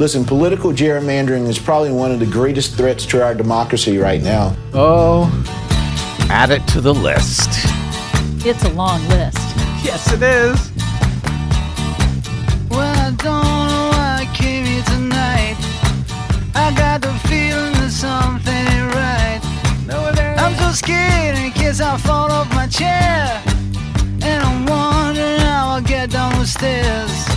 Listen, political gerrymandering is probably one of the greatest threats to our democracy right now. Oh, add it to the list. It's a long list. Yes, it is. Well, I don't know why I came here tonight. I got the feeling that something ain't right. I'm so scared in case I fall off my chair. And I'm wondering how I'll get down the stairs.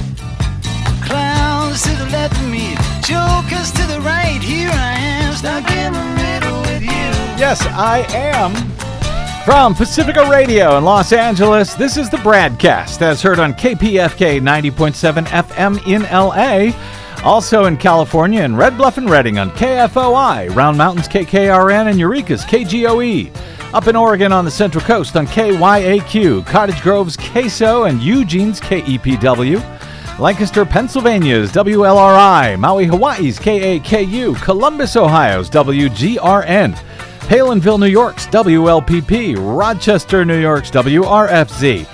To the left of me, jokers to the right. Here I am, stuck in the middle with you. Yes, I am. From Pacifica Radio in Los Angeles, this is the BradCast as heard on KPFK 90.7 FM in LA. Also in California and Red Bluff and Redding on KFOI, Round Mountains KKRN, and Eureka's KGOE. Up in Oregon on the Central Coast on KYAQ, Cottage Grove's KSO, and Eugene's KEPW. Lancaster, Pennsylvania's WLRI, Maui, Hawaii's KAKU, Columbus, Ohio's WGRN, Palenville, New York's WLPP, Rochester, New York's WRFZ.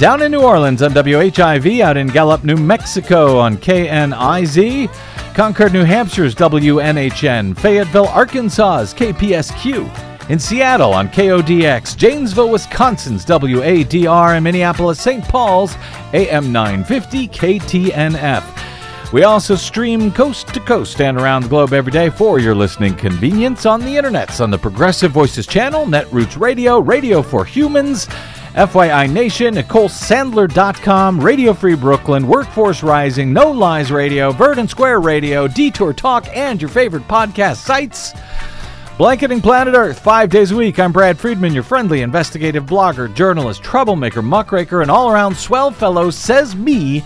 Down in New Orleans on WHIV, out in Gallup, New Mexico on KNIZ, Concord, New Hampshire's WNHN, Fayetteville, Arkansas's KPSQ, in Seattle on KODX, Janesville, Wisconsin's WADR, and Minneapolis, St. Paul's AM 950 KTNF. We also stream coast to coast and around the globe every day for your listening convenience on the internets on the Progressive Voices channel, Netroots Radio, Radio for Humans, FYI Nation, NicoleSandler.com, Radio Free Brooklyn, Workforce Rising, No Lies Radio, Verdant Square Radio, Detour Talk, and your favorite podcast sites. Blanketing Planet Earth five days a week. I'm Brad Friedman, your friendly investigative blogger, journalist, troublemaker, muckraker, and all around swell fellow, says me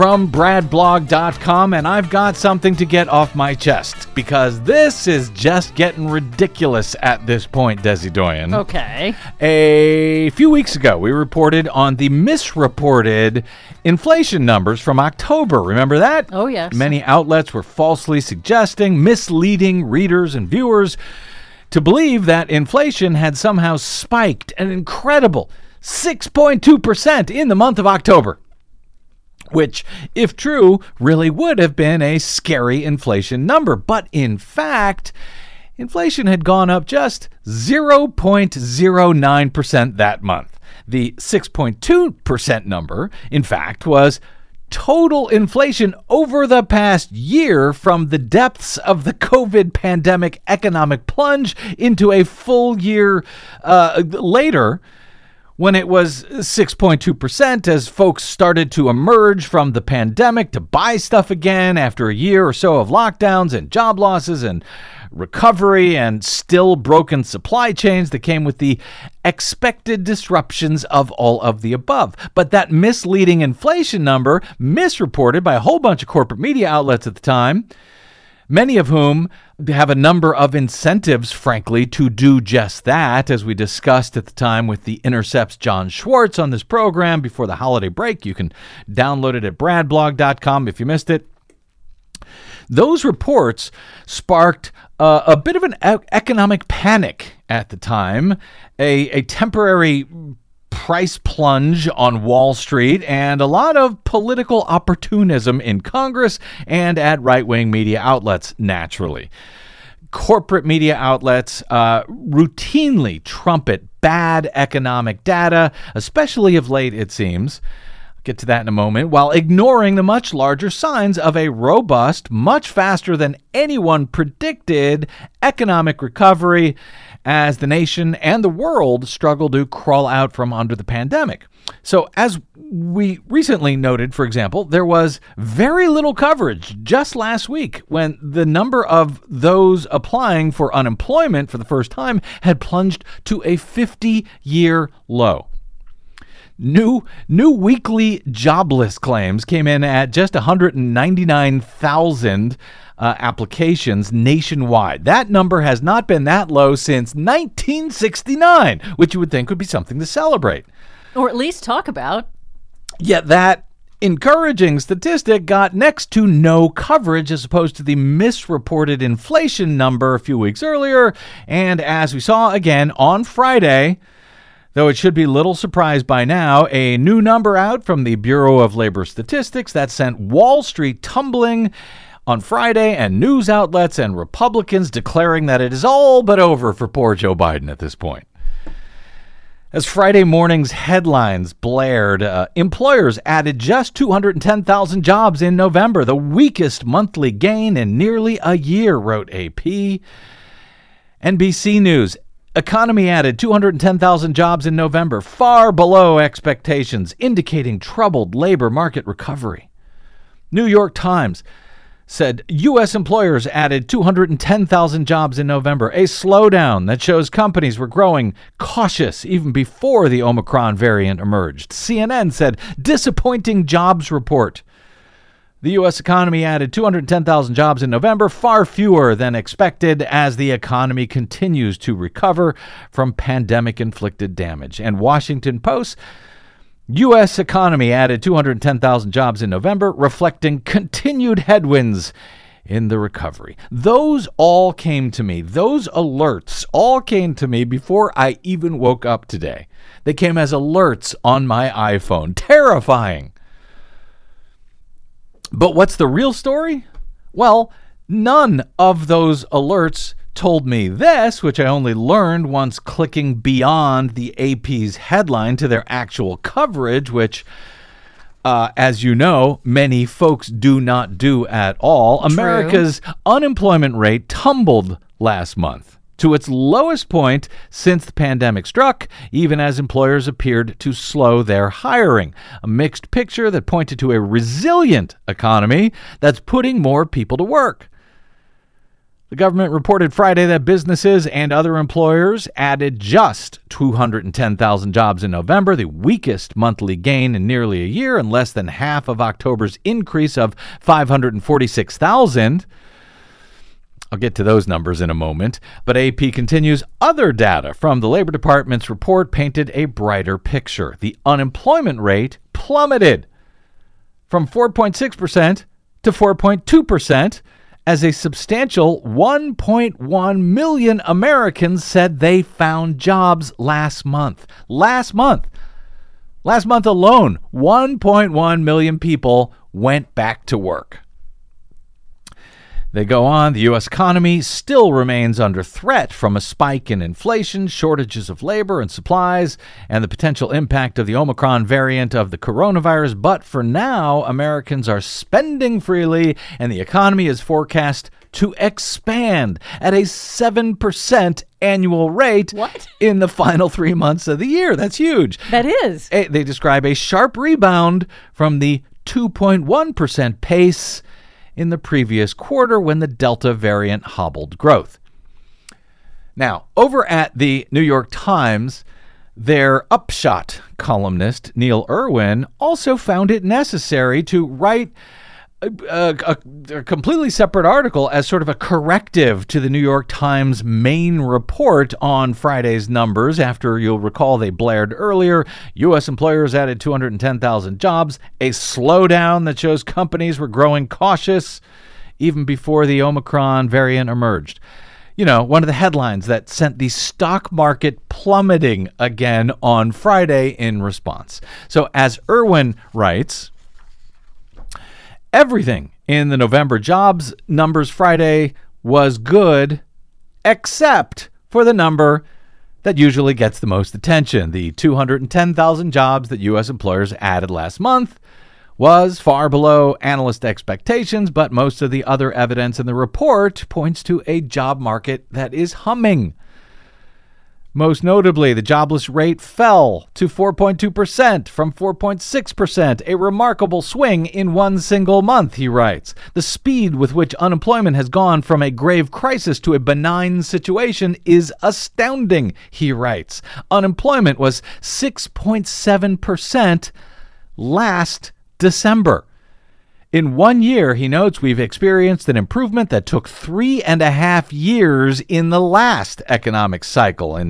from bradblog.com, and I've got something to get off my chest because this is just getting ridiculous at this point, Desi Doyen. Okay. A few weeks ago, we reported on the misreported inflation numbers from October. Remember that? Oh, yes. Many outlets were falsely suggesting, misleading readers and viewers to believe that inflation had somehow spiked an incredible 6.2% in the month of October which, if true, really would have been a scary inflation number. But in fact, inflation had gone up just 0.09% that month. The 6.2% number, in fact, was total inflation over the past year from the depths of the COVID pandemic economic plunge into a full year uh, later when it was 6.2% as folks started to emerge from the pandemic to buy stuff again after a year or so of lockdowns and job losses and recovery and still broken supply chains that came with the expected disruptions of all of the above. But that misleading inflation number, misreported by a whole bunch of corporate media outlets at the time, many of whom have a number of incentives, frankly, to do just that, as we discussed at the time with the Intercept's Jon Schwarz on this program before the holiday break. You can download it at bradblog.com if you missed it. Those reports sparked uh, a bit of an economic panic at the time, a, a temporary price plunge on Wall Street and a lot of political opportunism in Congress and at right wing media outlets, naturally. Corporate media outlets uh, routinely trumpet bad economic data, especially of late, it seems. I'll get to that in a moment, while ignoring the much larger signs of a robust, much faster than anyone predicted economic recovery as the nation and the world struggle to crawl out from under the pandemic. So, as we recently noted, for example, there was very little coverage just last week when the number of those applying for unemployment for the first time had plunged to a 50 year low. New new weekly jobless claims came in at just 199,000 uh, applications nationwide. That number has not been that low since 1969, which you would think would be something to celebrate. Or at least talk about. Yet that encouraging statistic got next to no coverage as opposed to the misreported inflation number a few weeks earlier. And as we saw again on Friday, Though it should be little surprise by now, a new number out from the Bureau of Labor Statistics that sent Wall Street tumbling on Friday, and news outlets and Republicans declaring that it is all but over for poor Joe Biden at this point. As Friday morning's headlines blared, uh, employers added just 210,000 jobs in November, the weakest monthly gain in nearly a year, wrote AP. NBC News Economy added 210,000 jobs in November, far below expectations, indicating troubled labor market recovery. New York Times said U.S. employers added 210,000 jobs in November, a slowdown that shows companies were growing cautious even before the Omicron variant emerged. CNN said disappointing jobs report. The U.S. economy added 210,000 jobs in November, far fewer than expected as the economy continues to recover from pandemic inflicted damage. And Washington Post U.S. economy added 210,000 jobs in November, reflecting continued headwinds in the recovery. Those all came to me. Those alerts all came to me before I even woke up today. They came as alerts on my iPhone. Terrifying. But what's the real story? Well, none of those alerts told me this, which I only learned once clicking beyond the AP's headline to their actual coverage, which, uh, as you know, many folks do not do at all. True. America's unemployment rate tumbled last month to its lowest point since the pandemic struck, even as employers appeared to slow their hiring. A mixed picture that pointed to a resilient economy that's putting more people to work. The government reported Friday that businesses and other employers added just 210,000 jobs in November, the weakest monthly gain in nearly a year, and less than half of October's increase of 546,000. I'll get to those numbers in a moment. But AP continues other data from the Labor Department's report painted a brighter picture. The unemployment rate plummeted from 4.6% to 4.2% as a substantial 1.1 million Americans said they found jobs last month. Last month. Last month alone, 1.1 million people went back to work. They go on. The U.S. economy still remains under threat from a spike in inflation, shortages of labor and supplies, and the potential impact of the Omicron variant of the coronavirus. But for now, Americans are spending freely, and the economy is forecast to expand at a 7% annual rate What? in the final three months of the year. That's huge. That is. Eh, they describe a sharp rebound from the 2.1% pace in the previous quarter when the Delta variant hobbled growth. Now, over at the New York Times, their upshot columnist, Neil Irwin, also found it necessary to write a, a, completely separate article as sort of a corrective to the New York Times main report on Friday's numbers. After you'll recall, they blared earlier U.S. employers added 210,000 jobs, a slowdown that shows companies were growing cautious even before the Omicron variant emerged. You know, one of the headlines that sent the stock market plummeting again on Friday in response. So, as Irwin writes, everything in the November jobs numbers Friday was good, except for the number that usually gets the most attention. The 210,000 jobs that U.S. employers added last month was far below analyst expectations, but most of the other evidence in the report points to a job market that is humming. Most notably, the jobless rate fell to 4.2% from 4.6%, a remarkable swing in one single month, he writes. The speed with which unemployment has gone from a grave crisis to a benign situation is astounding, he writes. Unemployment was 6.7% last December. In one year, he notes we've experienced an improvement that took three and a half years in the last economic cycle,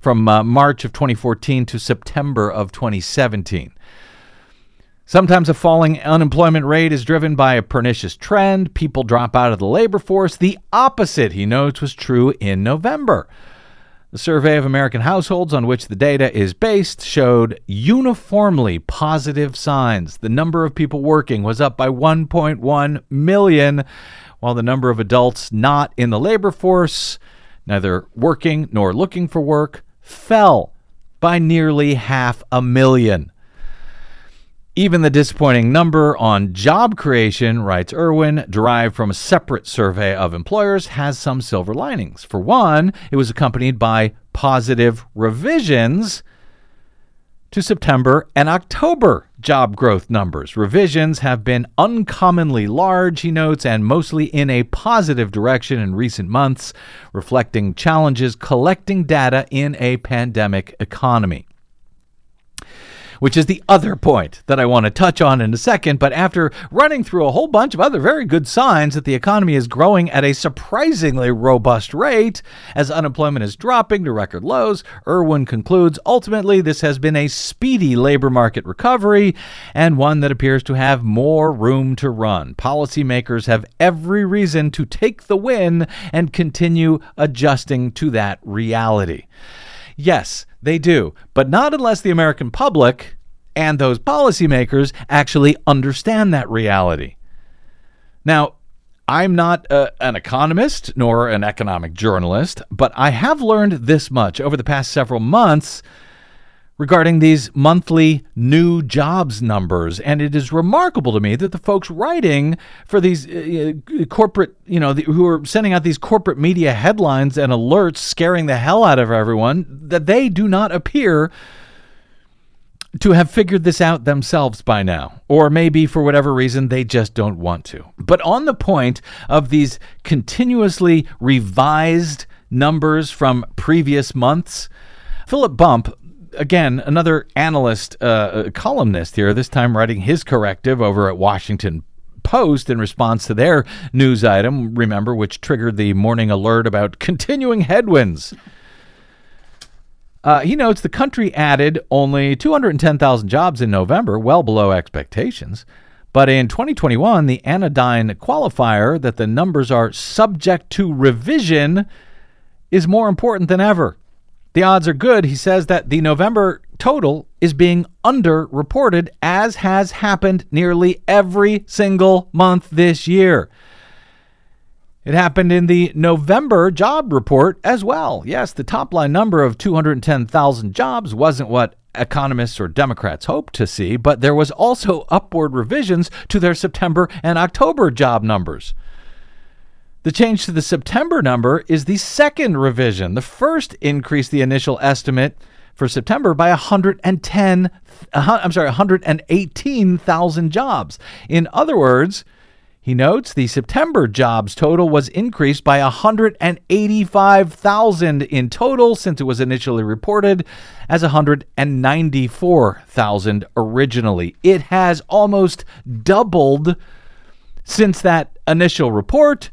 from uh, March of 2014 to September of 2017. Sometimes a falling unemployment rate is driven by a pernicious trend. People drop out of the labor force. The opposite, he notes, was true in November. The survey of American households on which the data is based showed uniformly positive signs. The number of people working was up by 1.1 million, while the number of adults not in the labor force, neither working nor looking for work, fell by nearly half a million. Even the disappointing number on job creation, writes Irwin, derived from a separate survey of employers, has some silver linings. For one, it was accompanied by positive revisions to September and October job growth numbers. Revisions have been uncommonly large, he notes, and mostly in a positive direction in recent months, reflecting challenges collecting data in a pandemic economy which is the other point that I want to touch on in a second. But after running through a whole bunch of other very good signs that the economy is growing at a surprisingly robust rate as unemployment is dropping to record lows, Irwin concludes ultimately this has been a speedy labor market recovery and one that appears to have more room to run. Policymakers have every reason to take the win and continue adjusting to that reality. Yes, they do, but not unless the American public and those policymakers actually understand that reality. Now, I'm not uh, an economist nor an economic journalist, but I have learned this much over the past several months regarding these monthly new jobs numbers. And it is remarkable to me that the folks writing for these uh, uh, corporate, you know, the, who are sending out these corporate media headlines and alerts scaring the hell out of everyone, that they do not appear to have figured this out themselves by now. Or maybe for whatever reason, they just don't want to. But on the point of these continuously revised numbers from previous months, Philip Bump again, another analyst, uh, uh, columnist here, this time writing his corrective over at Washington Post in response to their news item, remember, which triggered the morning alert about continuing headwinds. Uh, he notes the country added only 210,000 jobs in November, well below expectations. But in 2021, the anodyne qualifier that the numbers are subject to revision is more important than ever. The odds are good, he says, that the November total is being underreported, as has happened nearly every single month this year. It happened in the November job report as well. Yes, the top line number of 210,000 jobs wasn't what economists or Democrats hoped to see, but there was also upward revisions to their September and October job numbers. The change to the September number is the second revision. The first increased the initial estimate for September by 110 uh, I'm sorry, 118,000 jobs. In other words, he notes the September jobs total was increased by 185,000 in total since it was initially reported as 194,000 originally. It has almost doubled since that initial report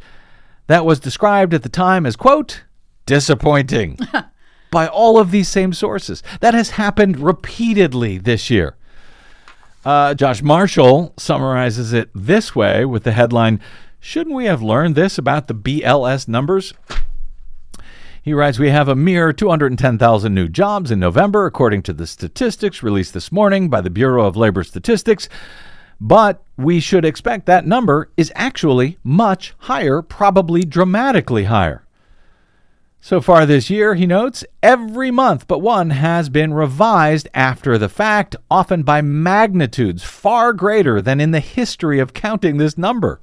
that was described at the time as, quote, disappointing by all of these same sources. That has happened repeatedly this year. Uh, Josh Marshall summarizes it this way with the headline Shouldn't we have learned this about the BLS numbers? He writes, We have a mere 210,000 new jobs in November, according to the statistics released this morning by the Bureau of Labor Statistics. But we should expect that number is actually much higher, probably dramatically higher. So far this year, he notes, every month but one has been revised after the fact, often by magnitudes far greater than in the history of counting this number.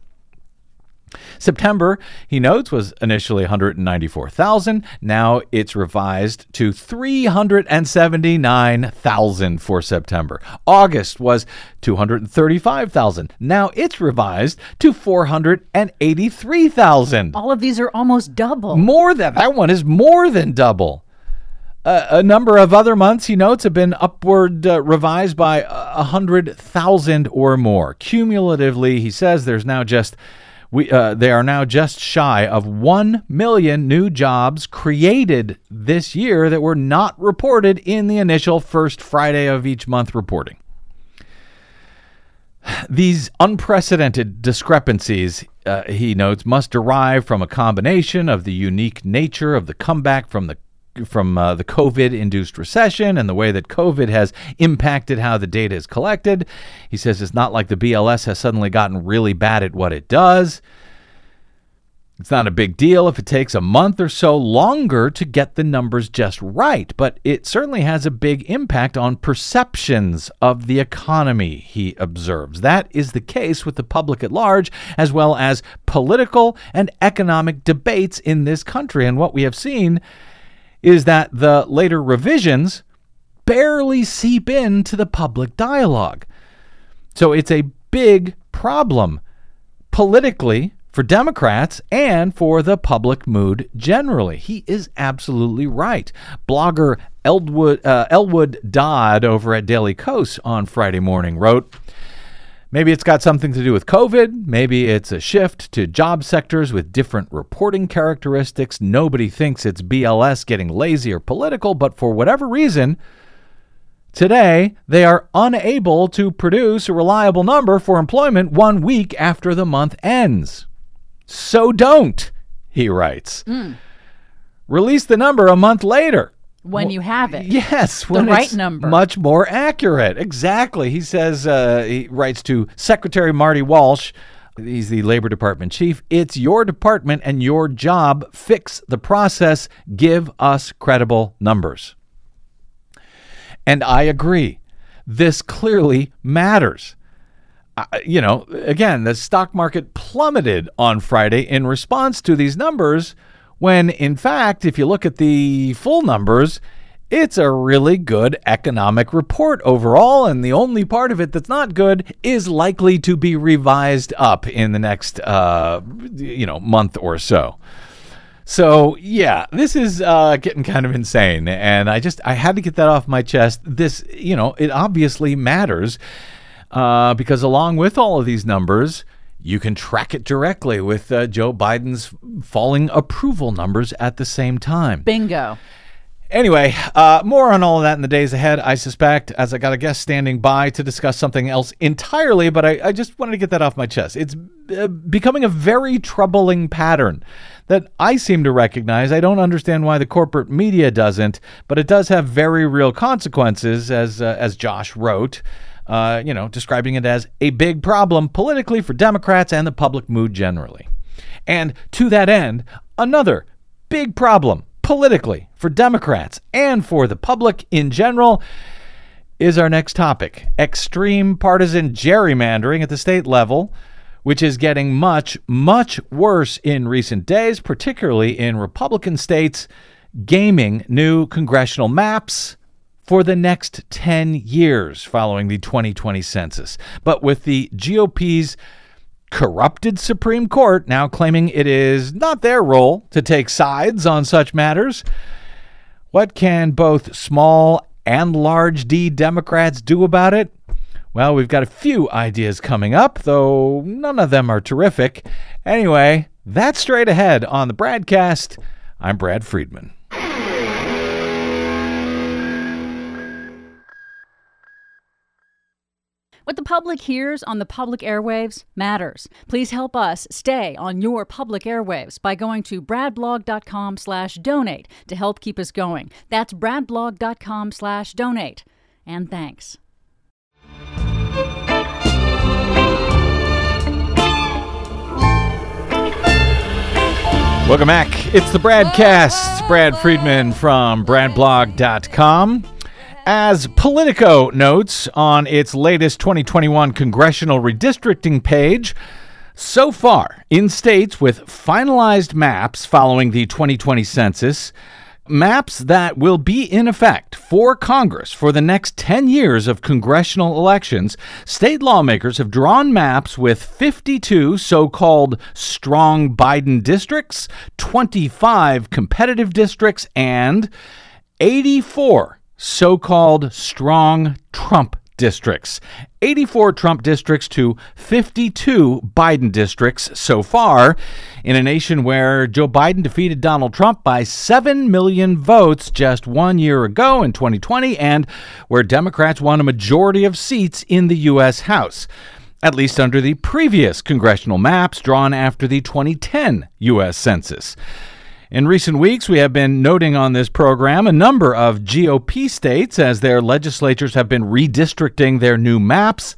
September, he notes, was initially 194,000. Now it's revised to 379,000 for September. August was 235,000. Now it's revised to 483,000. All of these are almost double. More than that one is more than double. Uh, a number of other months, he notes, have been upward uh, revised by a hundred thousand or more. Cumulatively, he says there's now just we, uh, they are now just shy of 1 million new jobs created this year that were not reported in the initial first Friday of each month reporting. These unprecedented discrepancies, uh, he notes, must derive from a combination of the unique nature of the comeback from the from uh, the COVID induced recession and the way that COVID has impacted how the data is collected. He says it's not like the BLS has suddenly gotten really bad at what it does. It's not a big deal if it takes a month or so longer to get the numbers just right, but it certainly has a big impact on perceptions of the economy, he observes. That is the case with the public at large, as well as political and economic debates in this country. And what we have seen is that the later revisions barely seep into the public dialogue. So it's a big problem politically for Democrats and for the public mood generally. He is absolutely right. Blogger Elwood, uh, Elwood Dowd over at Daily Kos on Friday morning wrote, Maybe it's got something to do with COVID. Maybe it's a shift to job sectors with different reporting characteristics. Nobody thinks it's BLS getting lazy or political, but for whatever reason, Today, they are unable to produce a reliable number for employment one week after the month ends. So don't, he writes. Hmm. Release the number a month later. When you have it. Yes, when right it's number. Much more accurate. Exactly. He says, uh, he writes to Secretary Marty Walsh. He's the Labor Department chief. It's your department and your job. Fix the process. Give us credible numbers. And I agree. This clearly matters. Uh, you know, again, the stock market plummeted on Friday in response to these numbers, when in fact, if you look at the full numbers, it's a really good economic report overall, and the only part of it that's not good is likely to be revised up in the next, uh, you know, month or so. So yeah, this is uh, getting kind of insane, and I just I had to get that off my chest. This, you know, it obviously matters uh, because along with all of these numbers, you can track it directly with uh, Joe Biden's falling approval numbers at the same time. Bingo. Anyway, uh, more on all of that in the days ahead, I suspect, as I got a guest standing by to discuss something else entirely, but I, I just wanted to get that off my chest. It's uh, becoming a very troubling pattern that I seem to recognize. I don't understand why the corporate media doesn't, but it does have very real consequences, as, uh, as Josh wrote. Uh, you know, describing it as a big problem politically for Democrats and the public mood generally. And to that end, another big problem politically for Democrats and for the public in general is our next topic extreme partisan gerrymandering at the state level, which is getting much, much worse in recent days, particularly in Republican states gaming new congressional maps for the next 10 years following the 2020 census. But with the GOP's corrupted Supreme Court now claiming it is not their role to take sides on such matters, what can both small and large D Democrats do about it? Well, we've got a few ideas coming up, though none of them are terrific. Anyway, that's straight ahead on the BradCast. I'm Brad Friedman. What the public hears on the public airwaves matters. Please help us stay on your public airwaves by going to bradblog.com slash donate to help keep us going. That's bradblog.com slash donate. And thanks. Welcome back. It's the Bradcast. Brad Friedman from bradblog.com. As Politico notes on its latest 2021 congressional redistricting page, so far in states with finalized maps following the 2020 census, maps that will be in effect for Congress for the next 10 years of congressional elections, state lawmakers have drawn maps with 52 so called strong Biden districts, 25 competitive districts, and 84 so called strong Trump districts. 84 Trump districts to 52 Biden districts so far in a nation where Joe Biden defeated Donald Trump by 7 million votes just one year ago in 2020, and where Democrats won a majority of seats in the U.S. House. At least under the previous congressional maps drawn after the 2010 U.S. Census. In recent weeks, we have been noting on this program a number of GOP states as their legislatures have been redistricting their new maps,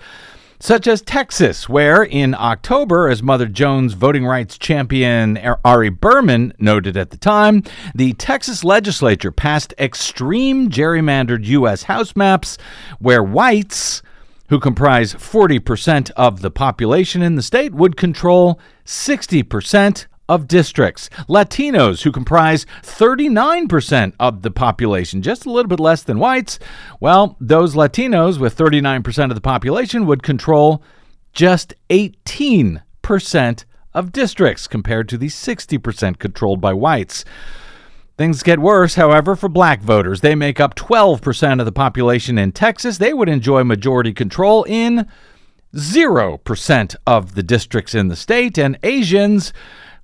such as Texas, where in October, as Mother Jones voting rights champion Ari Berman noted at the time, the Texas legislature passed extreme gerrymandered U.S. House maps where whites who comprise 40% of the population in the state, would control 60% of districts. Latinos, who comprise 39% of the population, just a little bit less than whites, well, those Latinos with 39% of the population would control just 18% of districts compared to the 60% controlled by whites. Things get worse, however, for black voters. They make up 12% of the population in Texas. They would enjoy majority control in 0% of the districts in the state, and Asians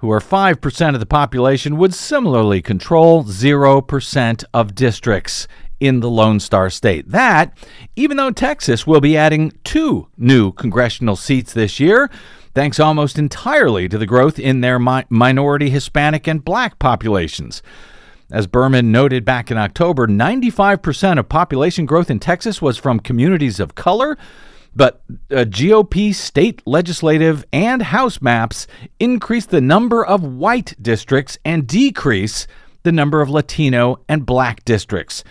who are 5% of the population, would similarly control 0% of districts in the Lone Star State. That, even though Texas will be adding two new congressional seats this year, thanks almost entirely to the growth in their mi- minority Hispanic and black populations. As Berman noted back in October, 95% of population growth in Texas was from communities of color, but uh, GOP state legislative and House maps increase the number of white districts and decrease the number of Latino and black districts.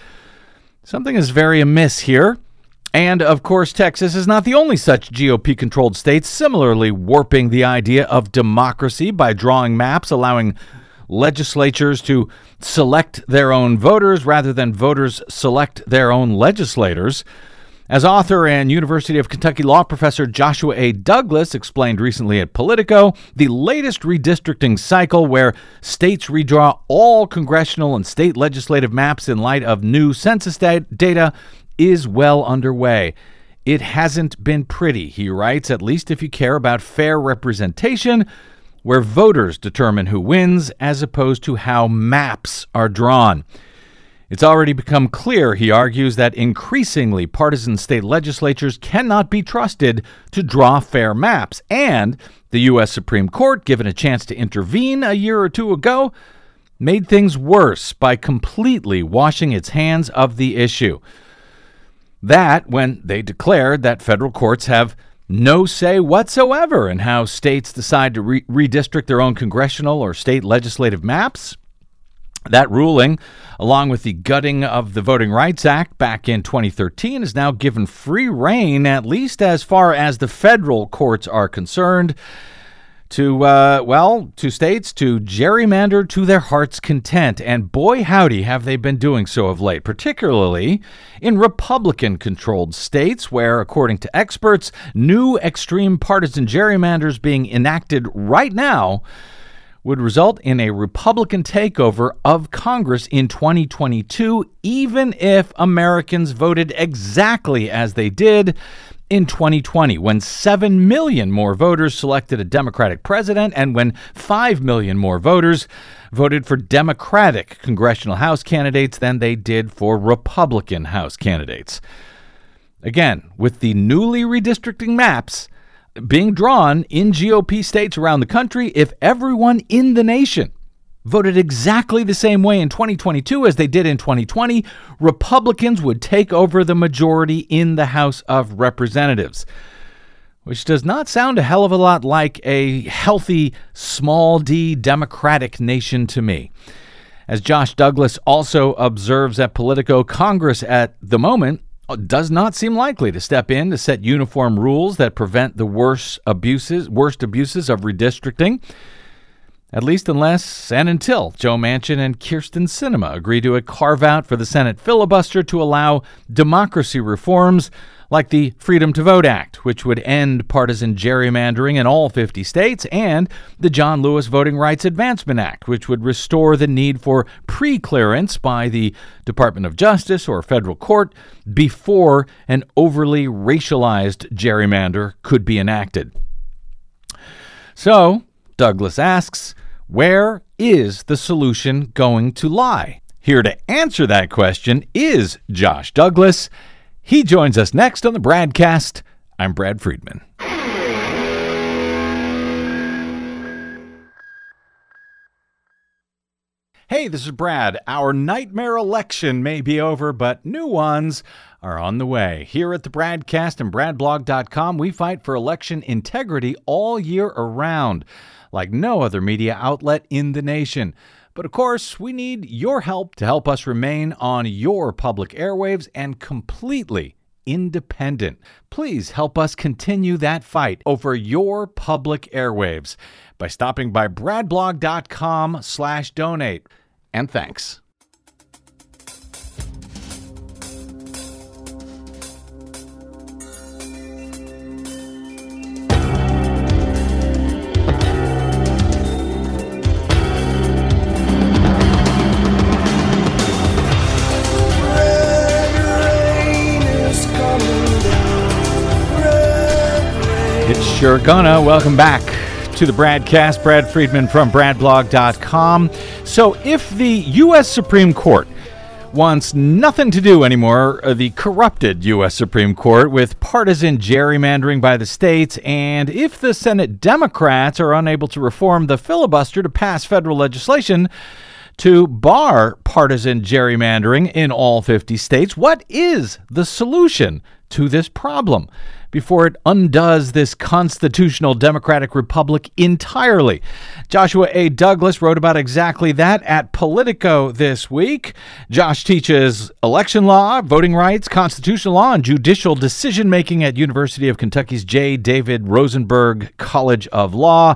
Something is very amiss here. And of course, Texas is not the only such GOP controlled state, similarly warping the idea of democracy by drawing maps allowing legislatures to select their own voters rather than voters select their own legislators. As author and University of Kentucky law professor Joshua A. Douglas explained recently at Politico, the latest redistricting cycle where states redraw all congressional and state legislative maps in light of new census data is well underway. It hasn't been pretty, he writes, at least if you care about fair representation, where voters determine who wins as opposed to how maps are drawn. It's already become clear, he argues, that increasingly partisan state legislatures cannot be trusted to draw fair maps. And the U.S. Supreme Court, given a chance to intervene a year or two ago, made things worse by completely washing its hands of the issue. That when they declared that federal courts have no say whatsoever in how states decide to re- redistrict their own congressional or state legislative maps. That ruling, along with the gutting of the Voting Rights Act back in 2013, is now given free rein, at least as far as the federal courts are concerned, to, uh, well, to states to gerrymander to their heart's content. And boy, howdy, have they been doing so of late, particularly in Republican controlled states, where, according to experts, new extreme partisan gerrymanders being enacted right now would result in a Republican takeover of Congress in 2022, even if Americans voted exactly as they did in 2020, when 7 million more voters selected a Democratic president and when 5 million more voters voted for Democratic congressional House candidates than they did for Republican House candidates. Again, with the newly redistricting maps, being drawn in GOP states around the country if everyone in the nation voted exactly the same way in 2022 as they did in 2020, Republicans would take over the majority in the House of Representatives. Which does not sound a hell of a lot like a healthy, small d democratic nation to me. As Josh Douglas also observes at Politico, Congress at the moment Oh, does not seem likely to step in to set uniform rules that prevent the worst abuses, worst abuses of redistricting. At least unless and until Joe Manchin and Kyrsten Sinema agree to a carve out for the Senate filibuster to allow democracy reforms like the Freedom to Vote Act, which would end partisan gerrymandering in all 50 states, and the John Lewis Voting Rights Advancement Act, which would restore the need for pre clearance by the Department of Justice or federal court before an overly racialized gerrymander could be enacted. So, Douglas asks, where is the solution going to lie? Here to answer that question is Josh Douglas. He joins us next on the BradCast. I'm Brad Friedman. Hey, this is Brad. Our nightmare election may be over, but new ones are on the way. Here at the Bradcast and BradBlog.com, we fight for election integrity all year around, like no other media outlet in the nation. But of course, we need your help to help us remain on your public airwaves and completely independent. Please help us continue that fight over your public airwaves by stopping by bradblog.com slash donate. And thanks. Sure gonna. Welcome back to the BradCast. Brad Friedman from BradBlog.com. So, if the U.S. Supreme Court wants nothing to do anymore, uh, the corrupted U.S. Supreme Court, with partisan gerrymandering by the states, and if the Senate Democrats are unable to reform the filibuster to pass federal legislation, to bar partisan gerrymandering in all 50 states. What is the solution to this problem before it undoes this constitutional democratic republic entirely? Joshua A. Douglas wrote about exactly that at Politico this week. Josh teaches election law, voting rights, constitutional law, and judicial decision making at University of Kentucky's J. David Rosenberg College of Law.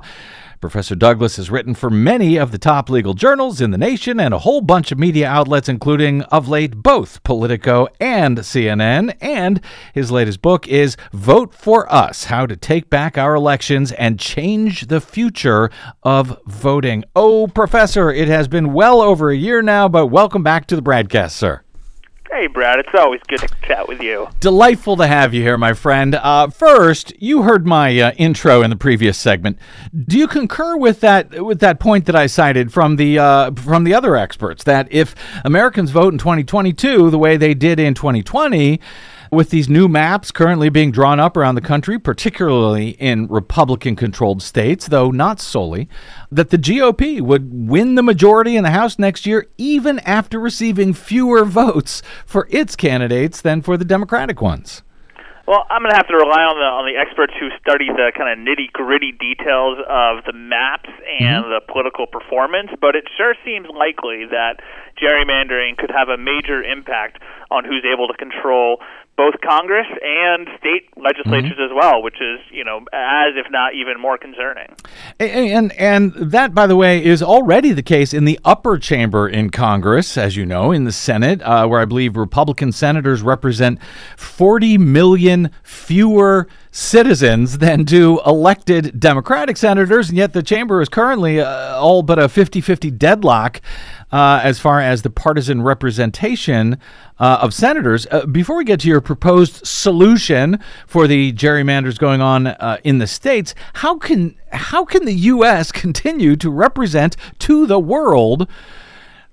Professor Douglas has written for many of the top legal journals in the nation and a whole bunch of media outlets, including of late both Politico and CNN. And his latest book is Vote for Us How to Take Back Our Elections and Change the Future of Voting. Oh, Professor, it has been well over a year now, but welcome back to the BradCast, sir. Hey, Brad, it's always good to chat with you. Delightful to have you here, my friend. Uh, first, you heard my uh, intro in the previous segment. Do you concur with that with that point that I cited from the uh, from the other experts that if Americans vote in 2022 the way they did in 2020? With these new maps currently being drawn up around the country, particularly in Republican controlled states, though not solely, that the GOP would win the majority in the House next year, even after receiving fewer votes for its candidates than for the Democratic ones. Well, I'm going to have to rely on the on the experts who study the kind of nitty gritty details of the maps and mm-hmm. the political performance, but it sure seems likely that gerrymandering could have a major impact on who's able to control both Congress and state legislatures mm-hmm. as well, which is you know as if not even more concerning. And and that, by the way, is already the case in the upper chamber in Congress, as you know, in the Senate, uh, where I believe Republican senators represent 40 million fewer citizens than do elected Democratic senators, and yet the chamber is currently uh, all but a 50 50 deadlock uh, as far as the partisan representation uh, of senators. Uh, before we get to your proposed solution for the gerrymanders going on uh, in the states, how can how can the U.S. continue to represent to the world?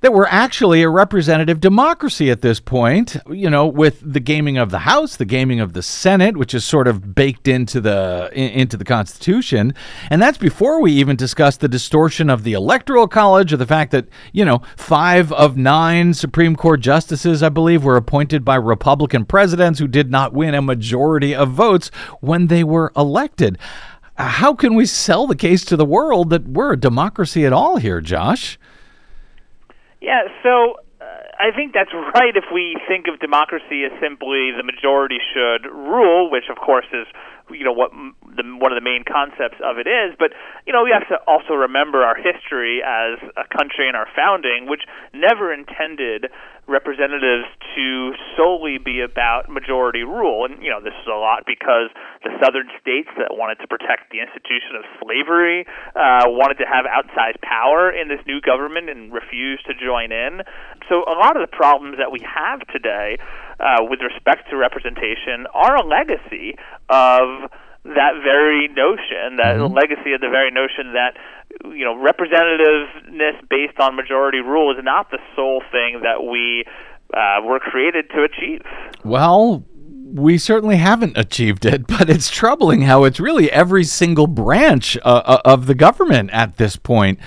That we're actually a representative democracy at this point, you know, with the gaming of the House, the gaming of the Senate, which is sort of baked into the into the Constitution, and that's before we even discuss the distortion of the Electoral College or the fact that, you know, 5 of 9 Supreme Court justices, I believe, were appointed by Republican presidents who did not win a majority of votes when they were elected. How can we sell the case to the world that we're a democracy at all here, Josh? Yeah, so uh, I think that's right if we think of democracy as simply the majority should rule, which of course is you know what the, one of the main concepts of it is. But you know we have to also remember our history as a country and our founding, which never intended representatives to solely be about majority rule. And you know this is a lot because the southern states that wanted to protect the institution of slavery uh, wanted to have outsized power in this new government and refused to join in. So a lot of the problems that we have today uh, with respect to representation are a legacy of that very notion, that mm-hmm. legacy of the very notion that you know representativeness based on majority rule is not the sole thing that we uh, were created to achieve. Well, we certainly haven't achieved it, but it's troubling how it's really every single branch uh, uh of the government at this point.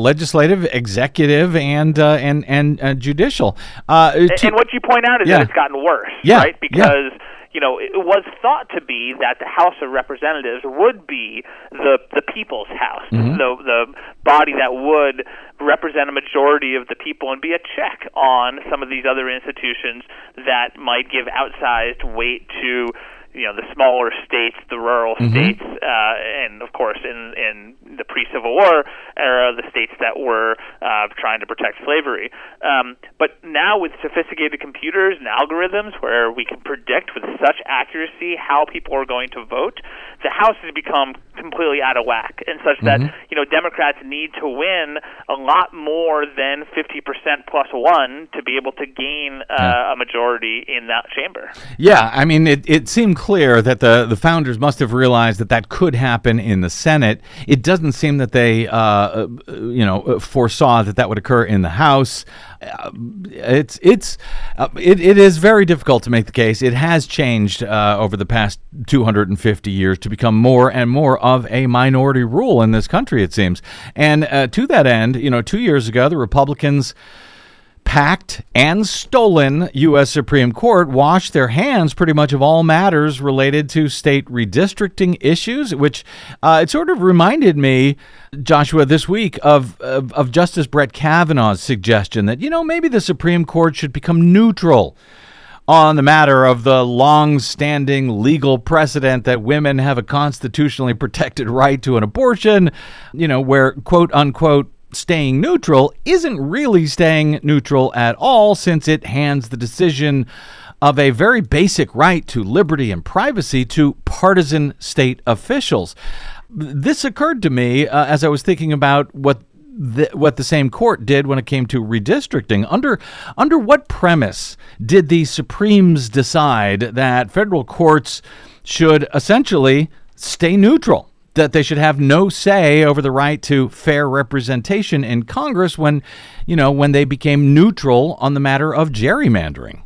legislative, executive, and uh, and and uh, judicial. Uh, And, to- and what you point out is Yeah. that it's gotten worse, Yeah, right? yeah. You know it was thought to be that the House of Representatives would be the the people's house, Mm-hmm. the the body that would represent a majority of the people and be a check on some of these other institutions that might give outsized weight to you know the smaller states, the rural Mm-hmm. states, uh, and of course in in the pre-Civil War era, the states that were uh, trying to protect slavery. Um, but now with sophisticated computers and algorithms, where we can predict with such accuracy how people are going to vote, the House has become completely out of whack, and such that you know Democrats need to win a lot more than 50% plus one to be able to gain uh, a majority in that chamber. Yeah, I mean, it, it seemed clear that the, the founders must have realized that that could happen in the Senate. It doesn't seem that they, uh, uh, you know, foresaw that that would occur in the House. Uh, it's it's uh, it, it is very difficult to make the case. It has changed uh, over the past 250 years to become more and more of a minority rule in this country. It seems, and uh, to that end, you know, two years ago, the Republicans packed and stolen U.S. Supreme Court washed their hands pretty much of all matters related to state redistricting issues, which uh, it sort of reminded me, Joshua, this week of, of, of Justice Brett Kavanaugh's suggestion that, you know, maybe the Supreme Court should become neutral on the matter of the long standing legal precedent that women have a constitutionally protected right to an abortion, you know, where quote unquote staying neutral isn't really staying neutral at all since it hands the decision of a very basic right to liberty and privacy to partisan state officials. This occurred to me uh, as I was thinking about what the, what the same court did when it came to redistricting. Under under what premise did the Supremes decide that federal courts should essentially stay neutral? That they should have no say over the right to fair representation in Congress when, you know, when they became neutral on the matter of gerrymandering.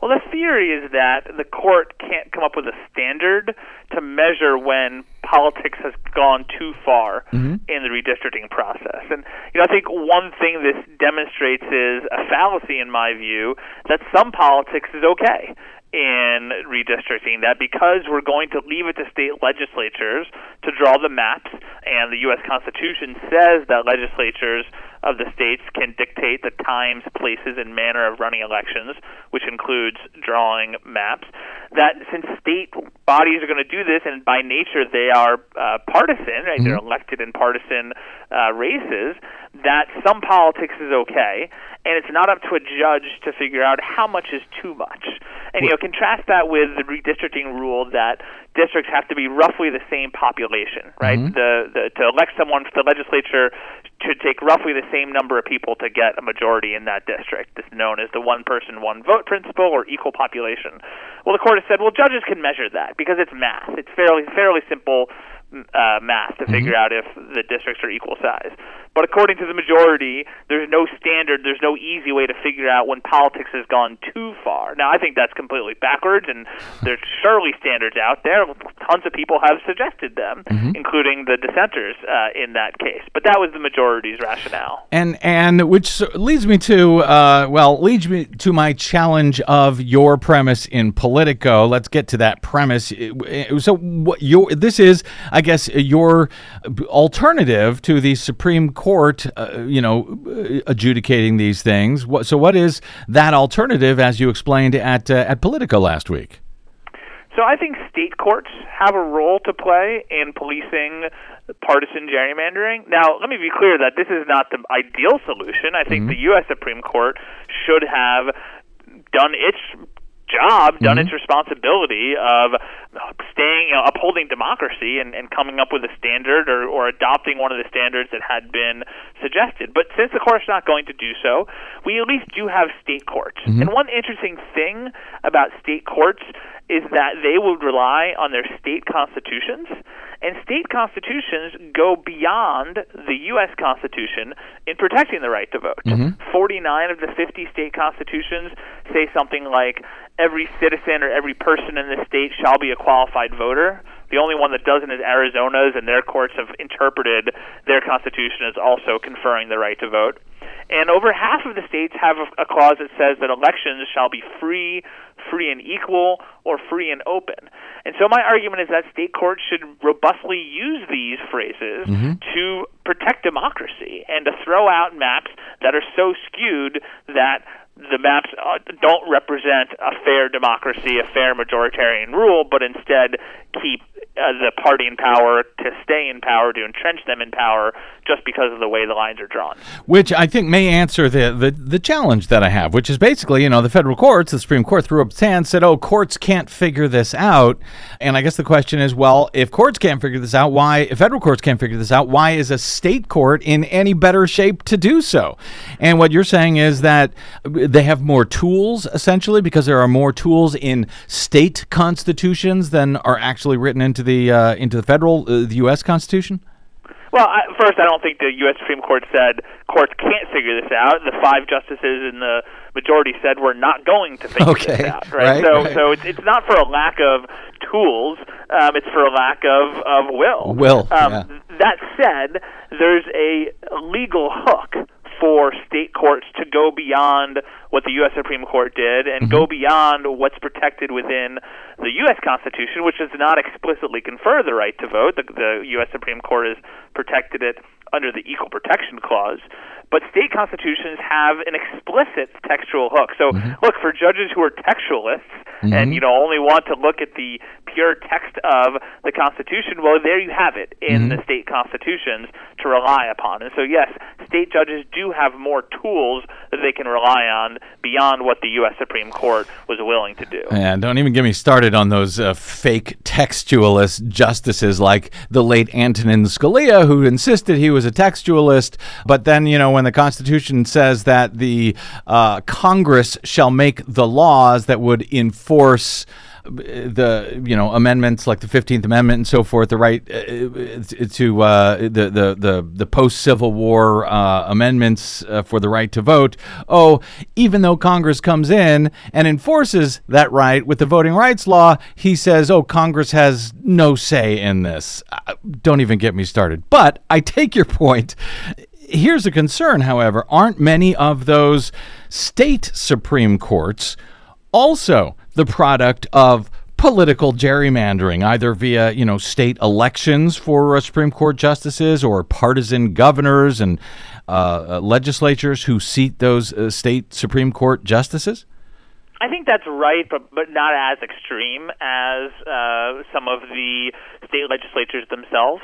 Well, the theory is that the court can't come up with a standard to measure when politics has gone too far mm-hmm. in the redistricting process. And you know, I think one thing this demonstrates is a fallacy in my view that some politics is okay in redistricting that because we're going to leave it to state legislatures to draw the maps and the US Constitution says that legislatures of the states can dictate the times, places, and manner of running elections, which includes drawing maps. That since state bodies are going to do this, and by nature they are uh, partisan, right? They're elected in partisan uh, races. That some politics is okay, and it's not up to a judge to figure out how much is too much. And you know, contrast that with the redistricting rule that districts have to be roughly the same population, right? Mm-hmm. The, the to elect someone, to the legislature should take roughly the same number of people to get a majority in that district. This is known as the one person, one vote principle or equal population. Well, the court has said, well, judges can measure that because it's math. It's fairly fairly simple uh, math to figure out if the districts are equal size. But according to the majority, there's no standard, there's no easy way to figure out when politics has gone too far. Now, I think that's completely backwards, and there's surely standards out there. Tons of people have suggested them, including the dissenters uh, in that case. But that was the majority's rationale. And and which leads me to uh, well leads me to my challenge of your premise in Politico. Let's get to that premise. So what your this is, I guess, your alternative to the Supreme Court, uh, you know, adjudicating these things. So what is that alternative, as you explained at uh, at Politico last week? So I think state courts have a role to play in policing partisan gerrymandering. Now, let me be clear that this is not the ideal solution. I think the U.S. Supreme Court should have done its job, done mm-hmm. its responsibility of staying, you know, upholding democracy and, and coming up with a standard or, or adopting one of the standards that had been suggested. But since the court's not going to do so, we at least do have state courts. Mm-hmm. And one interesting thing about state courts is that they would rely on their state constitutions, and state constitutions go beyond the U.S. Constitution in protecting the right to vote. Mm-hmm. 49 of the 50 state constitutions say something like every citizen or every person in the state shall be a qualified voter. The only one that doesn't is Arizona's, and their courts have interpreted their constitution as also conferring the right to vote. And over half of the states have a, a clause that says that elections shall be free, free and equal, or free and open. And so my argument is that state courts should robustly use these phrases to protect democracy and to throw out maps that are so skewed that the maps uh, don't represent a fair democracy, a fair majoritarian rule, but instead keep uh, the party in power to stay in power, to entrench them in power, just because of the way the lines are drawn. Which I think may answer the, the, the challenge that I have, which is basically, you know, the federal courts, the Supreme Court threw up its hand, said, oh, courts can't figure this out. And I guess the question is, well, if courts can't figure this out, why, if federal courts can't figure this out, why is a state court in any better shape to do so? And what you're saying is that they have more tools, essentially, because there are more tools in state constitutions than are actually written into the, uh, into the federal, uh, the U.S. Constitution? Well, I, first, I don't think the U.S. Supreme Court said courts can't figure this out. The five justices in the majority said we're not going to figure Okay, this out. Right. right, so, right. so it's it's not for a lack of tools. Um, it's for a lack of of will. Will, Um, yeah. That said, there's a legal hook for state courts to go beyond what the U.S. Supreme Court did and go mm-hmm. beyond what's protected within the U.S. Constitution, which does not explicitly confer the right to vote. The, the U.S. Supreme Court has protected it under the Equal Protection Clause. But state constitutions have an explicit textual hook. So, mm-hmm. look, for judges who are textualists and you know only want to look at the pure text of the Constitution, well, there you have it in the state constitutions to rely upon. And so, yes, state judges do have more tools that they can rely on beyond what the U.S. Supreme Court was willing to do. And don't even get me started on those uh, fake textualist justices like the late Antonin Scalia, who insisted he was a textualist. But then, you know, when the Constitution says that the uh, Congress shall make the laws that would enforce the you know amendments like the Fifteenth Amendment and so forth, the right uh, to uh, the the the, the post Civil War uh, amendments uh, for the right to vote. Oh, even though Congress comes in and enforces that right with the voting rights law, he says, "Oh, Congress has no say in this." Uh, don't even get me started. But I take your point. Here's a concern, however, aren't many of those state Supreme Courts also the product of political gerrymandering, either via you know state elections for uh, Supreme Court justices or partisan governors and uh, uh, legislatures who seat those uh, state Supreme Court justices? I think that's right, but but not as extreme as uh, some of the state legislatures themselves.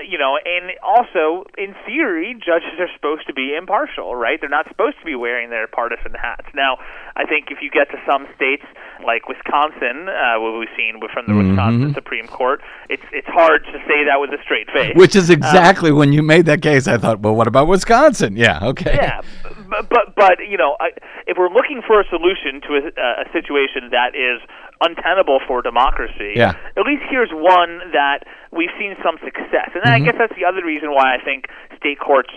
You know, and also in theory, judges are supposed to be impartial, right? They're not supposed to be wearing their partisan hats. Now, I think if you get to some states like Wisconsin, uh, what we've seen from the Wisconsin Supreme Court, it's it's hard to say that with a straight face. Which is exactly when you made that case. I thought, well, what about Wisconsin? Yeah, okay. Yeah, but but, but you know, I, if we're looking for a solution to a, a situation that is untenable for democracy, Yeah. at least here's one that we've seen some success, and I guess that's the other reason why I think state courts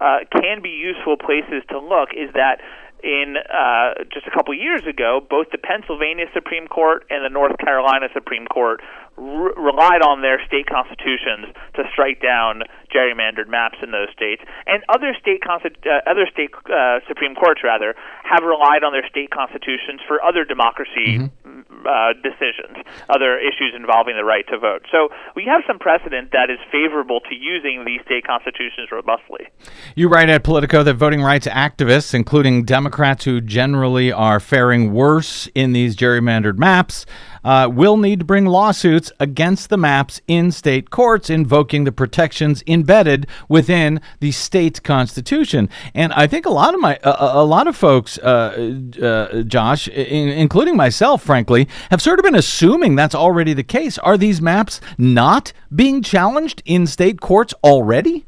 uh, can be useful places to look is that. In uh, just a couple years ago, both the Pennsylvania Supreme Court and the North Carolina Supreme Court r- relied on their state constitutions to strike down gerrymandered maps in those states, and other state consti- uh, other state uh, Supreme Courts rather have relied on their state constitutions for other democracy Mm-hmm. uh, decisions, other issues involving the right to vote. So we have some precedent that is favorable to using these state constitutions robustly. You write at Politico that voting rights activists, including Democrats who generally are faring worse in these gerrymandered maps, uh, will need to bring lawsuits against the maps in state courts, invoking the protections embedded within the state constitution. And I think a lot of my, a, a lot of folks, uh, uh, Josh, in, including myself, frankly, have sort of been assuming that's already the case. Are these maps not being challenged in state courts already?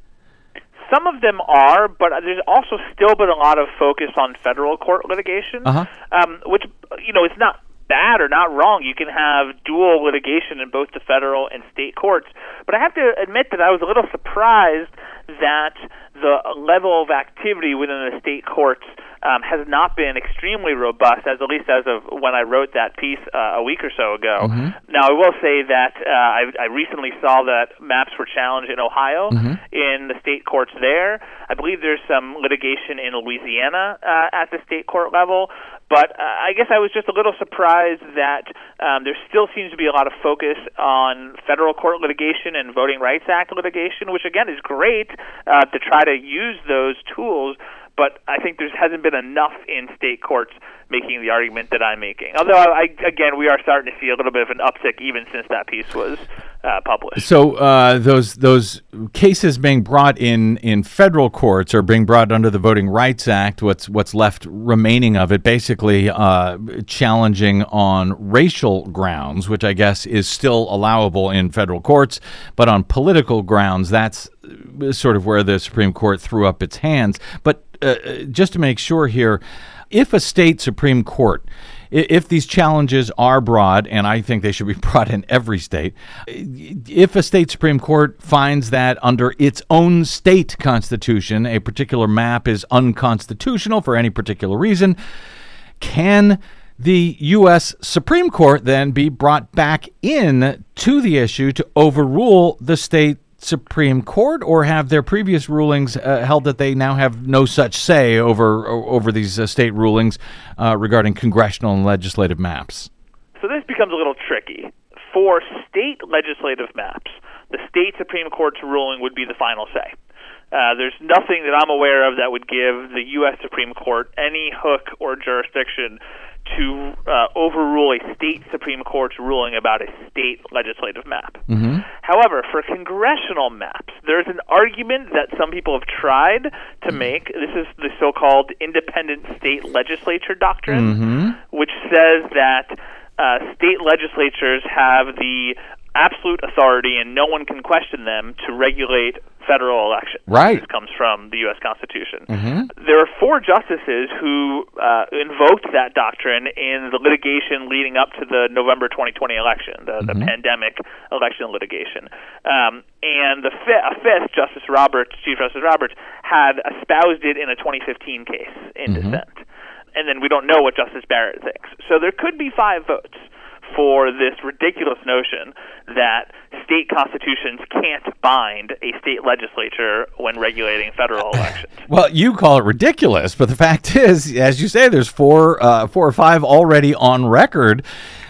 Some of them are, but there's also still been a lot of focus on federal court litigation, Uh-huh. um, which you know it's not bad or not wrong. You can have dual litigation in both the federal and state courts. But I have to admit that I was a little surprised that the level of activity within the state courts um, has not been extremely robust, as at least as of when I wrote that piece uh, a week or so ago. Mm-hmm. Now, I will say that uh, I, I recently saw that maps were challenged in Ohio Mm-hmm. in the state courts there. I believe there's some litigation in Louisiana uh, at the state court level. But uh, I guess I was just a little surprised that um, there still seems to be a lot of focus on federal court litigation and Voting Rights Act litigation, which again is great uh, to try to use those tools. But I think there hasn't been enough in state courts making the argument that I'm making. Although, I, again, we are starting to see a little bit of an uptick even since that piece was uh, published. So uh, those those cases being brought in in federal courts or being brought under the Voting Rights Act, what's what's left remaining of it, basically uh, challenging on racial grounds, which I guess is still allowable in federal courts, but on political grounds, that's sort of where the Supreme Court threw up its hands. But uh, just to make sure here, if a state Supreme Court if these challenges are broad, and I think they should be brought in every state, if a state Supreme Court finds that under its own state constitution a particular map is unconstitutional for any particular reason, can the U.S. Supreme Court then be brought back in to the issue to overrule the state Supreme Court, or have their previous rulings uh, held that they now have no such say over over these uh, state rulings uh, regarding congressional and legislative maps? So this becomes a little tricky. For state legislative maps, the state Supreme Court's ruling would be the final say. Uh, there's nothing that I'm aware of that would give the U.S. Supreme Court any hook or jurisdiction to uh, overrule a state Supreme Court's ruling about a state legislative map. Mm-hmm. However, for congressional maps, there's an argument that some people have tried to make. This is the so called independent state legislature doctrine, Mm-hmm. which says that uh, state legislatures have the absolute authority and no one can question them to regulate federal elections. Right. This comes from the U.S. Constitution. Mhm. There are four justices who uh, invoked that doctrine in the litigation leading up to the November 2020 election, the, the pandemic election litigation. Um, and the fi- a fifth, Justice Roberts, Chief Justice Roberts, had espoused it in a 2015 case in dissent. And then we don't know what Justice Barrett thinks. So there could be five votes for this ridiculous notion that state constitutions can't bind a state legislature when regulating federal elections. Well, you call it ridiculous, but the fact is, as you say, there's four, uh, four or five already on record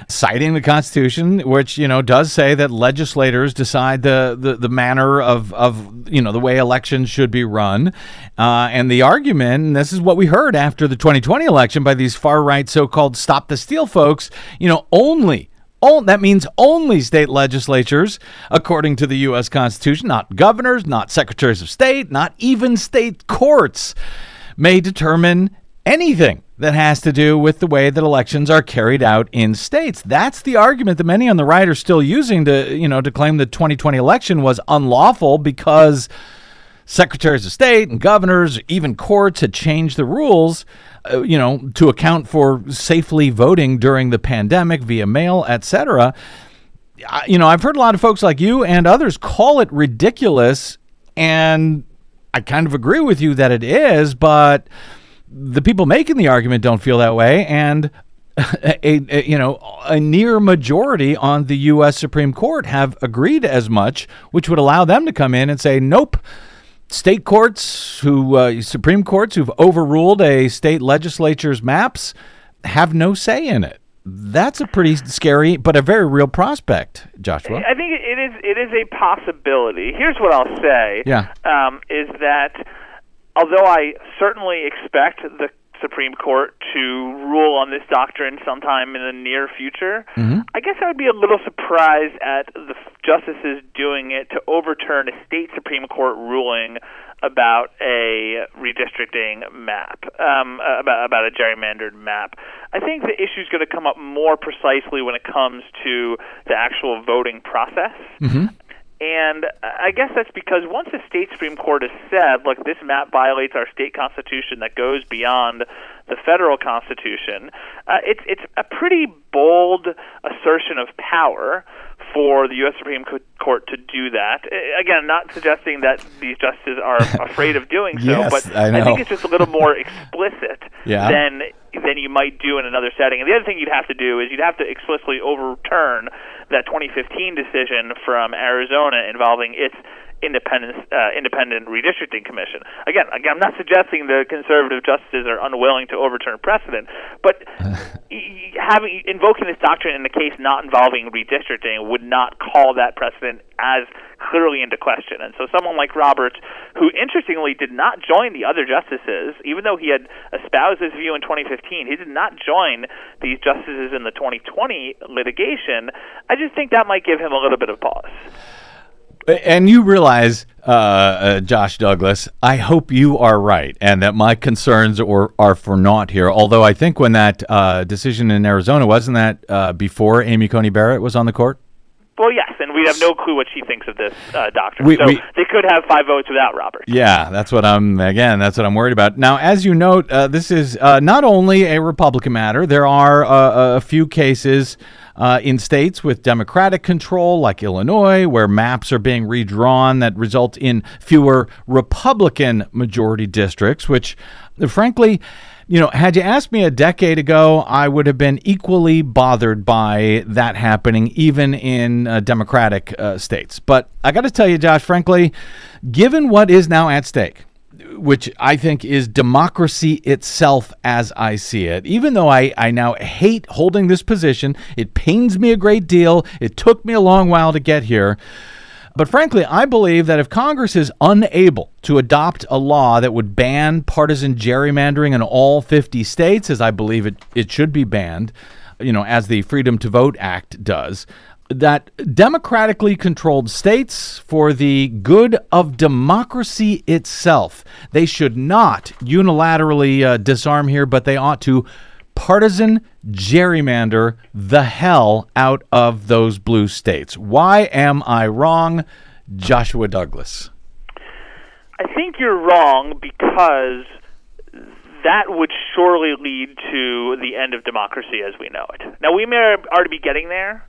citing the Constitution, which you know does say that legislators decide the the, the manner of of you know the way elections should be run, uh, and the argument, and this is what we heard after the 2020 election by these far right so-called "Stop the Steal" folks, you know, only. That means only state legislatures, according to the U.S. Constitution, not governors, not secretaries of state, not even state courts, may determine anything that has to do with the way that elections are carried out in states. That's the argument that many on the right are still using to, you know, to claim the 2020 election was unlawful because secretaries of state and governors, even courts had changed the rules, uh, you know, to account for safely voting during the pandemic via mail, etc. You know, I've heard a lot of folks like you and others call it ridiculous, and I kind of agree with you that it is, but the people making the argument don't feel that way, and a, a- you know a near majority on the U.S. Supreme Court have agreed as much, which would allow them to come in and say, "Nope." State courts, who uh, Supreme courts, who've overruled a state legislature's maps, have no say in it. That's a pretty scary, but a very real prospect, Joshua. I think it is it is a possibility. Here's what I'll say. Yeah. Um, is that although I certainly expect the Supreme Court to rule on this doctrine sometime in the near future, I guess I would be a little surprised at the justices doing it to overturn a state Supreme Court ruling about a redistricting map, um, about, about a gerrymandered map. I think the issue is going to come up more precisely when it comes to the actual voting process. And I guess that's because once the state Supreme Court has said, look, this map violates our state constitution that goes beyond the federal constitution, uh, it's it's a pretty bold assertion of power for the U.S. Supreme Court to do that. Uh, again, not suggesting that these justices are afraid of doing so, Yes, but I know. think it's just a little more explicit Yeah. than than you might do in another setting. And the other thing you'd have to do is you'd have to explicitly overturn that 2015 decision from Arizona involving its independent uh, independent redistricting commission. Again, again, I'm not suggesting the conservative justices are unwilling to overturn precedent, but having invoking this doctrine in a case not involving redistricting would not call that precedent as clearly into question. And so someone like Roberts, who interestingly did not join the other justices, even though he had espoused this view in 2015, he did not join these justices in the 2020 litigation. I just think that might give him a little bit of pause. And you realize, uh, uh, Josh Douglas, I hope you are right and that my concerns are, are for naught here. Although I think when that uh, decision in Arizona, wasn't that uh, before Amy Coney Barrett was on the court? Well, yes, and we have no clue what she thinks of this uh, doctrine. We- so we- they could have five votes without Roberts. Yeah, that's what I'm, again, that's what I'm worried about. Now, as you note, uh, this is uh, not only a Republican matter, there are uh, a few cases uh, in states with Democratic control, like Illinois, where maps are being redrawn that result in fewer Republican majority districts, which, frankly, you know, had you asked me a decade ago, I would have been equally bothered by that happening, even in uh, Democratic uh, states. But I got to tell you, Josh, frankly, given what is now at stake, which I think is democracy itself as I see it. Even though I, I now hate holding this position, it pains me a great deal. It took me a long while to get here. But frankly, I believe that if Congress is unable to adopt a law that would ban partisan gerrymandering in all 50 states, as I believe it, it should be banned, you know, as the Freedom to Vote Act does, that democratically controlled states, for the good of democracy itself, they should not unilaterally uh, disarm here, but they ought to partisan gerrymander the hell out of those blue states. Why am I wrong, Joshua Douglas? I think you're wrong because that would surely lead to the end of democracy as we know it. Now, we may already be getting there,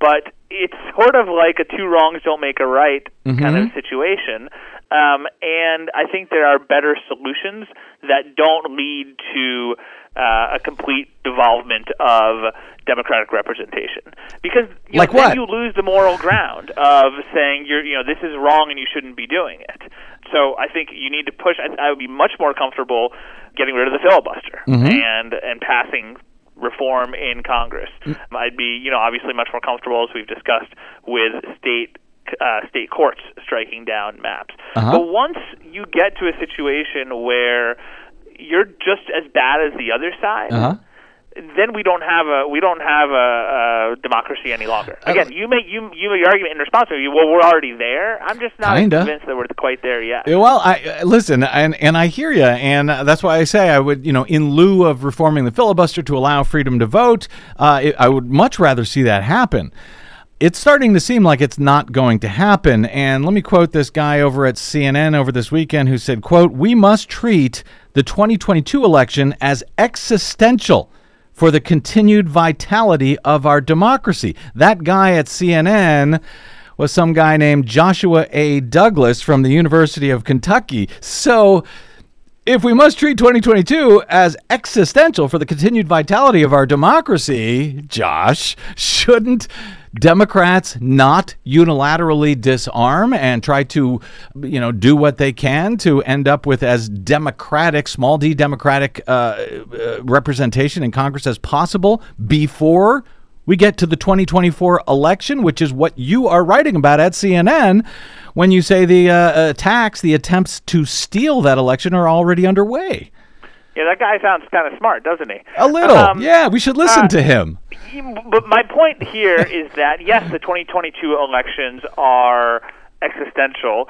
but it's sort of like a two wrongs don't make a right kind of situation. Um, and I think there are better solutions that don't lead to uh, a complete devolvement of democratic representation. Because you Like know, then you lose the moral ground of saying you're you know this is wrong and you shouldn't be doing it. So I think you need to push. I, I would be much more comfortable getting rid of the filibuster and and passing reform in Congress. I'd be you know obviously much more comfortable as we've discussed with state. Uh, state courts striking down maps. Uh-huh. But once you get to a situation where you're just as bad as the other side, Uh-huh. Then we don't have a we don't have a, a democracy any longer. Again, you make you you make your argument in response to you. Well, we're already there. I'm just not Kinda. convinced that we're quite there yet. Well, I uh, listen, and and I hear you, and that's why I say I would, you know, in lieu of reforming the filibuster to allow freedom to vote, uh, it, I would much rather see that happen. It's starting to seem like it's not going to happen, and let me quote this guy over at CNN over this weekend who said, "quote We must treat the 2022 election as existential." For the continued vitality of our democracy. That guy at CNN was some guy named Joshua A. Douglas from the University of Kentucky. So, if we must treat 2022 as existential for the continued vitality of our democracy, Josh, shouldn't Democrats not unilaterally disarm and try to, you know, do what they can to end up with as democratic, small d democratic uh, uh, representation in Congress as possible before we get to the 2024 election, which is what you are writing about at CNN when you say the uh, attacks, the attempts to steal that election are already underway. Yeah, that guy sounds kind of smart, doesn't he? A little. Um, yeah, we should listen uh, to him. But my point here is that yes, the 2022 elections are existential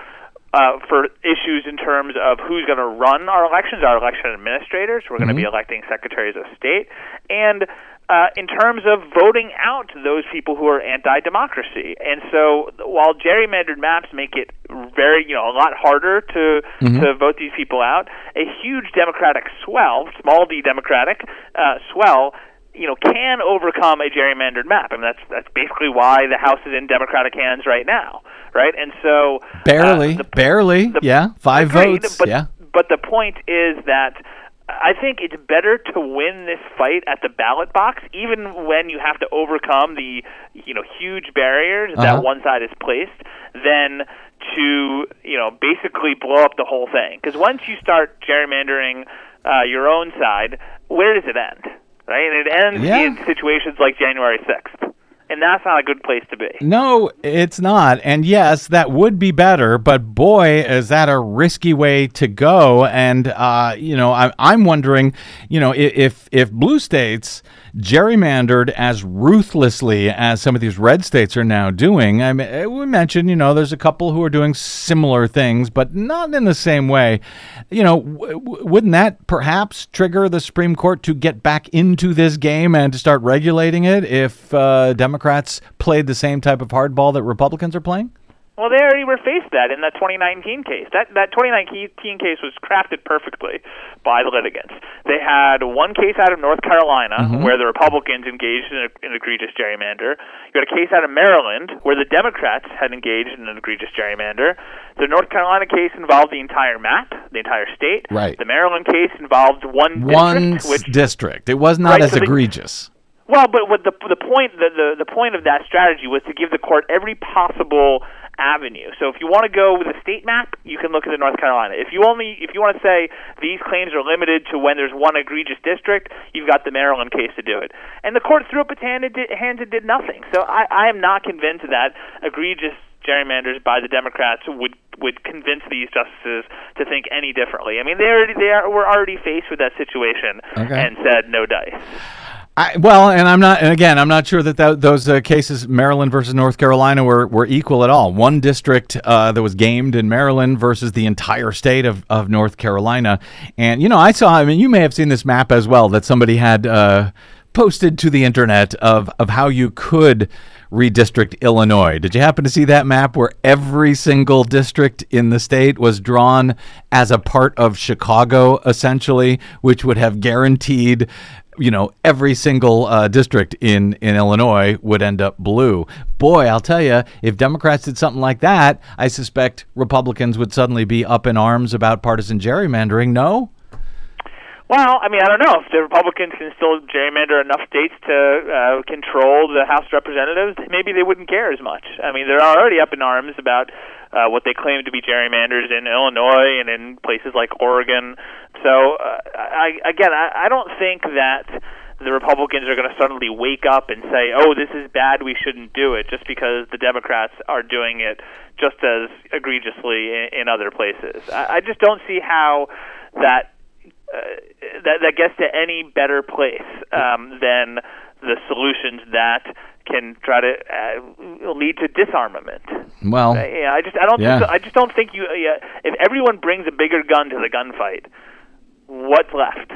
uh, for issues in terms of who's going to run our elections, our election administrators. We're going to be electing secretaries of state, and uh, in terms of voting out those people who are anti-democracy. And so, while gerrymandered maps make it very, you know, a lot harder to Mm-hmm. to vote these people out, a huge Democratic swell, small d Democratic uh, swell. You know, can overcome a gerrymandered map, I mean that's that's basically why the House is in Democratic hands right now, right? And so uh, Barely, the- barely. the- yeah, five Agreed, votes. But, yeah. but the point is that I think it's better to win this fight at the ballot box, even when you have to overcome the you know huge barriers Uh-huh. that one side has placed, than to you know basically blow up the whole thing. Because once you start gerrymandering uh, your own side, where does it end? Right, and it ends Yeah. in situations like January sixth, and that's not a good place to be. No, it's not. And yes, that would be better, but boy, is that a risky way to go. And uh, you know, I, I'm wondering, you know, if if blue states gerrymandered as ruthlessly as some of these red states are now doing. I mean, eh, we mentioned, you know, there's a couple who are doing similar things, but not in the same way. You know, w- wouldn't that perhaps trigger the Supreme Court to get back into this game and to start regulating it if uh, Democrats played the same type of hardball that Republicans are playing? Well, they already were faced that in that 2019 case. That that 2019 case was crafted perfectly by the litigants. They had one case out of North Carolina mm-hmm. where the Republicans engaged in an egregious gerrymander. You had a case out of Maryland where the Democrats had engaged in an egregious gerrymander. The North Carolina case involved the entire map, the entire state. Right. The Maryland case involved one One district, which district. It was not Right, as so the- egregious. well, but what the the point the, the the point of that strategy was to give the court every possible avenue. So if you want to go with a state map, you can look at the North Carolina. If you only if you want to say these claims are limited to when there's one egregious district, you've got the Maryland case to do it. And the court threw up its hand and did, hands and did nothing. So I, I am not convinced that egregious gerrymanders by the Democrats would would convince these justices to think any differently. I mean, they already they are, were already faced with that situation Okay. and said no dice. I, well, and I'm not, and again, I'm not sure that, that those uh, cases, Maryland versus North Carolina, were, were equal at all. One district uh, that was gamed in Maryland versus the entire state of, of North Carolina. And, you know, I saw, I mean, you may have seen this map as well that somebody had uh, posted to the internet of, of how you could redistrict Illinois. Did you happen to see that map where every single district in the state was drawn as a part of Chicago, essentially, which would have guaranteed you know, every single uh, district in, in Illinois would end up blue. Boy, I'll tell you, if Democrats did something like that, I suspect Republicans would suddenly be up in arms about partisan gerrymandering. No? Well, I mean, I don't know if the Republicans can still gerrymander enough states to uh, control the House of Representatives. Maybe they wouldn't care as much. I mean, they're already up in arms about uh, what they claim to be gerrymanders in Illinois and in places like Oregon. So, uh, I, again, I, I don't think that the Republicans are going to suddenly wake up and say, "Oh, this is bad. We shouldn't do it," just because the Democrats are doing it just as egregiously in, in other places. I, I just don't see how that uh, that that gets to any better place um, than the solutions that can try to uh, lead to disarmament. Well, Uh, yeah, I just I don't Yeah. think so, I just don't think you uh, if everyone brings a bigger gun to the gunfight, what's left?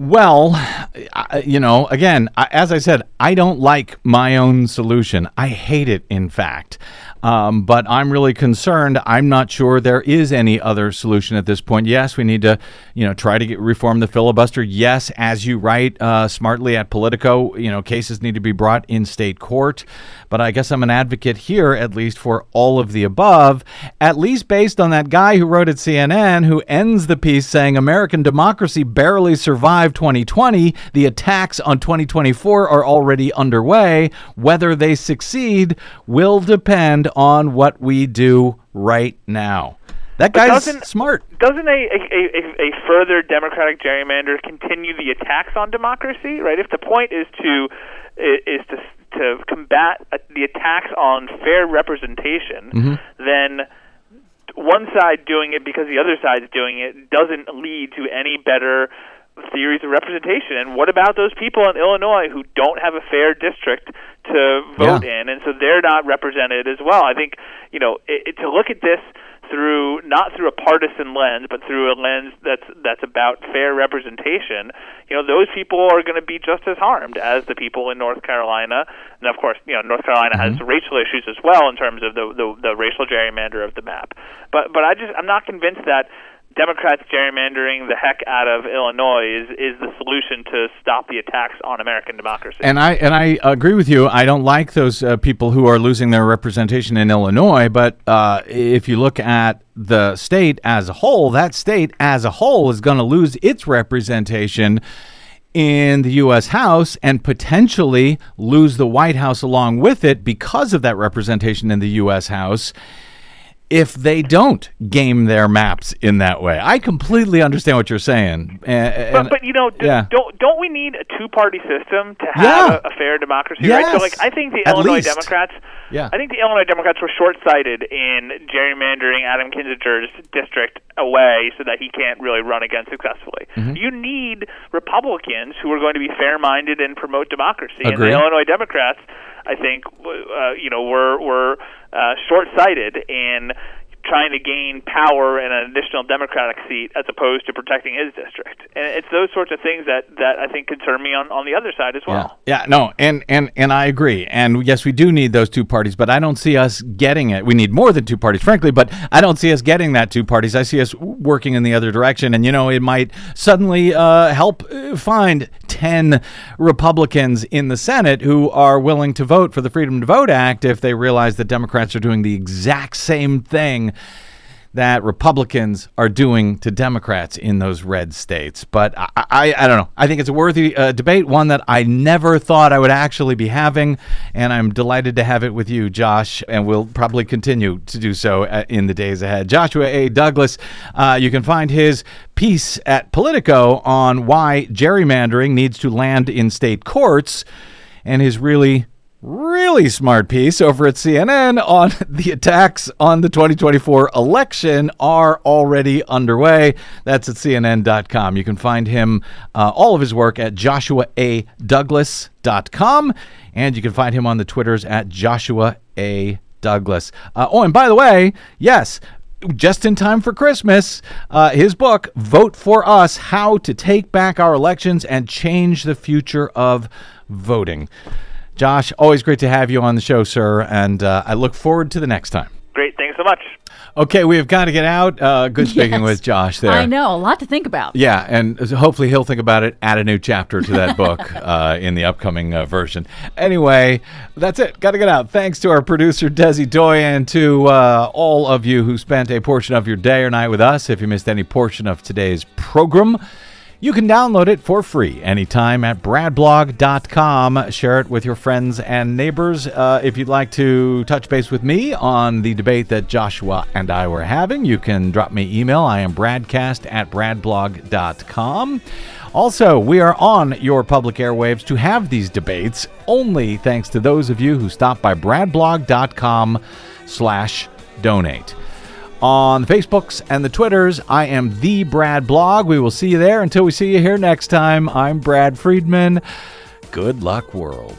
Well, I, you know, again, I, as I said, I don't like my own solution. I hate it, in fact. Um, but I'm really concerned. I'm not sure there is any other solution at this point. Yes, we need to, you know, try to get reform the filibuster. Yes, as you write uh, smartly at Politico, you know, cases need to be brought in state court. But I guess I'm an advocate here, at least for all of the above, at least based on that guy who wrote at CNN who ends the piece saying American democracy barely survived 2020. The attacks on 2024 are already underway. Whether they succeed will depend on what we do right now. That guy's smart. Doesn't a, a, a, a further democratic gerrymander continue the attacks on democracy? Right. If the point is to is to to combat the attacks on fair representation, mm-hmm. then one side doing it because the other side's doing it doesn't lead to any better theories of representation. And what about those people in Illinois who don't have a fair district to vote Yeah. in, and so they're not represented as well? I think you know it, it, to look at this through not through a partisan lens, but through a lens that's that's about fair representation, you know, those people are going to be just as harmed as the people in North Carolina. And of course, you know, North Carolina mm-hmm. has racial issues as well in terms of the, the the racial gerrymander of the map. But but I just I'm not convinced that Democrats gerrymandering the heck out of Illinois is, is the solution to stop the attacks on American democracy. And I and I agree with you. I don't like those uh, people who are losing their representation in Illinois. But uh, if you look at the state as a whole, that state as a whole is going to lose its representation in the U.S. House and potentially lose the White House along with it because of that representation in the U.S. House if they don't game their maps in that way. I completely understand what you're saying. And, but, but you know, d- yeah. don't don't we need a two party system to have yeah. a, a, fair democracy? Yes. Right. So, like, I think the At Illinois least. Democrats. Yeah. I think the Illinois Democrats were short sighted in gerrymandering Adam Kinzinger's district away so that he can't really run again successfully. Mm-hmm. You need Republicans who are going to be fair minded and promote democracy. Agree. And the Illinois Democrats, I think, uh, you know, were were uh, short sighted in trying to gain power and an additional Democratic seat as opposed to protecting his district. And it's those sorts of things that, that I think concern me on, on the other side as well. Yeah. yeah, no, and, and, and I agree. And yes, we do need those two parties, but I don't see us getting it. We need more than two parties, frankly, but I don't see us getting that two parties. I see us working in the other direction. And, you know, it might suddenly uh, help uh, find 10 Republicans in the Senate who are willing to vote for the Freedom to Vote Act if they realize that Democrats are doing the exact same thing that Republicans are doing to Democrats in those red states. But I, I, I don't know. I think it's a worthy uh, debate, one that I never thought I would actually be having, and I'm delighted to have it with you, Josh, and we'll probably continue to do so uh, in the days ahead. Joshua A. Douglas, uh, you can find his piece at Politico on why gerrymandering needs to land in state courts, and his really really smart piece over at CNN on the attacks on the 2024 election are already underway. That's at CNN.com. You can find him, uh, all of his work at joshuaAdouglas.com. and you can find him on the Twitters at Joshua A. Douglas. Uh, oh, and by the way, yes, just in time for Christmas, uh, his book, Vote for Us How to Take Back Our Elections and Change the Future of Voting. Josh, always great to have you on the show, sir, and uh, I look forward to the next time. Great. Thanks so much. Okay, we have got to get out. Uh, good speaking Yes. with Josh there. I know, a lot to think about. Yeah, and hopefully he'll think about it, add a new chapter to that book uh, in the upcoming uh, version. Anyway, that's it. Got to get out. Thanks to our producer, Desi Doyen, and to uh, all of you who spent a portion of your day or night with us. If you missed any portion of today's program, you can download it for free anytime at bradblog.com. Share it with your friends and neighbors. Uh, if you'd like to touch base with me on the debate that Joshua and I were having, you can drop me email. I am bradcast at bradblog.com. Also, we are on your public airwaves to have these debates only thanks to those of you who stop by bradblog.com slash donate on the Facebooks and the Twitters. I am the Brad Blog. We will see you there. Until we see you here next time, I'm Brad Friedman. Good luck, world.